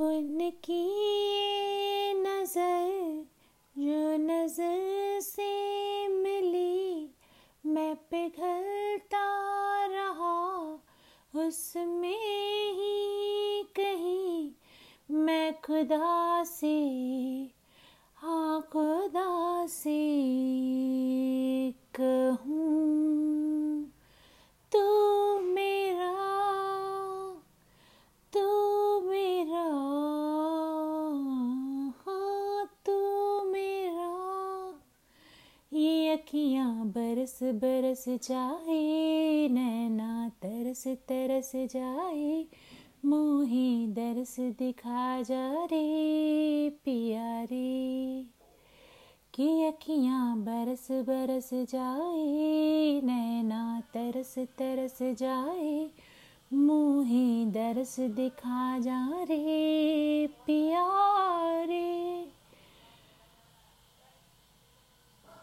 उनकी नज़र, जो नज़र से मिली, मैं पिघलता रहा, उसमें ही कहीं मैं खुदा से ये अखियाँ बरस बरस जाए, नैना तरस तरस जाए, मोही दरस दिखा जा रे पिया रे कि अखियाँ बरस बरस जाए, नैना तरस तरस जाए, मोही दरस दिखा जा रे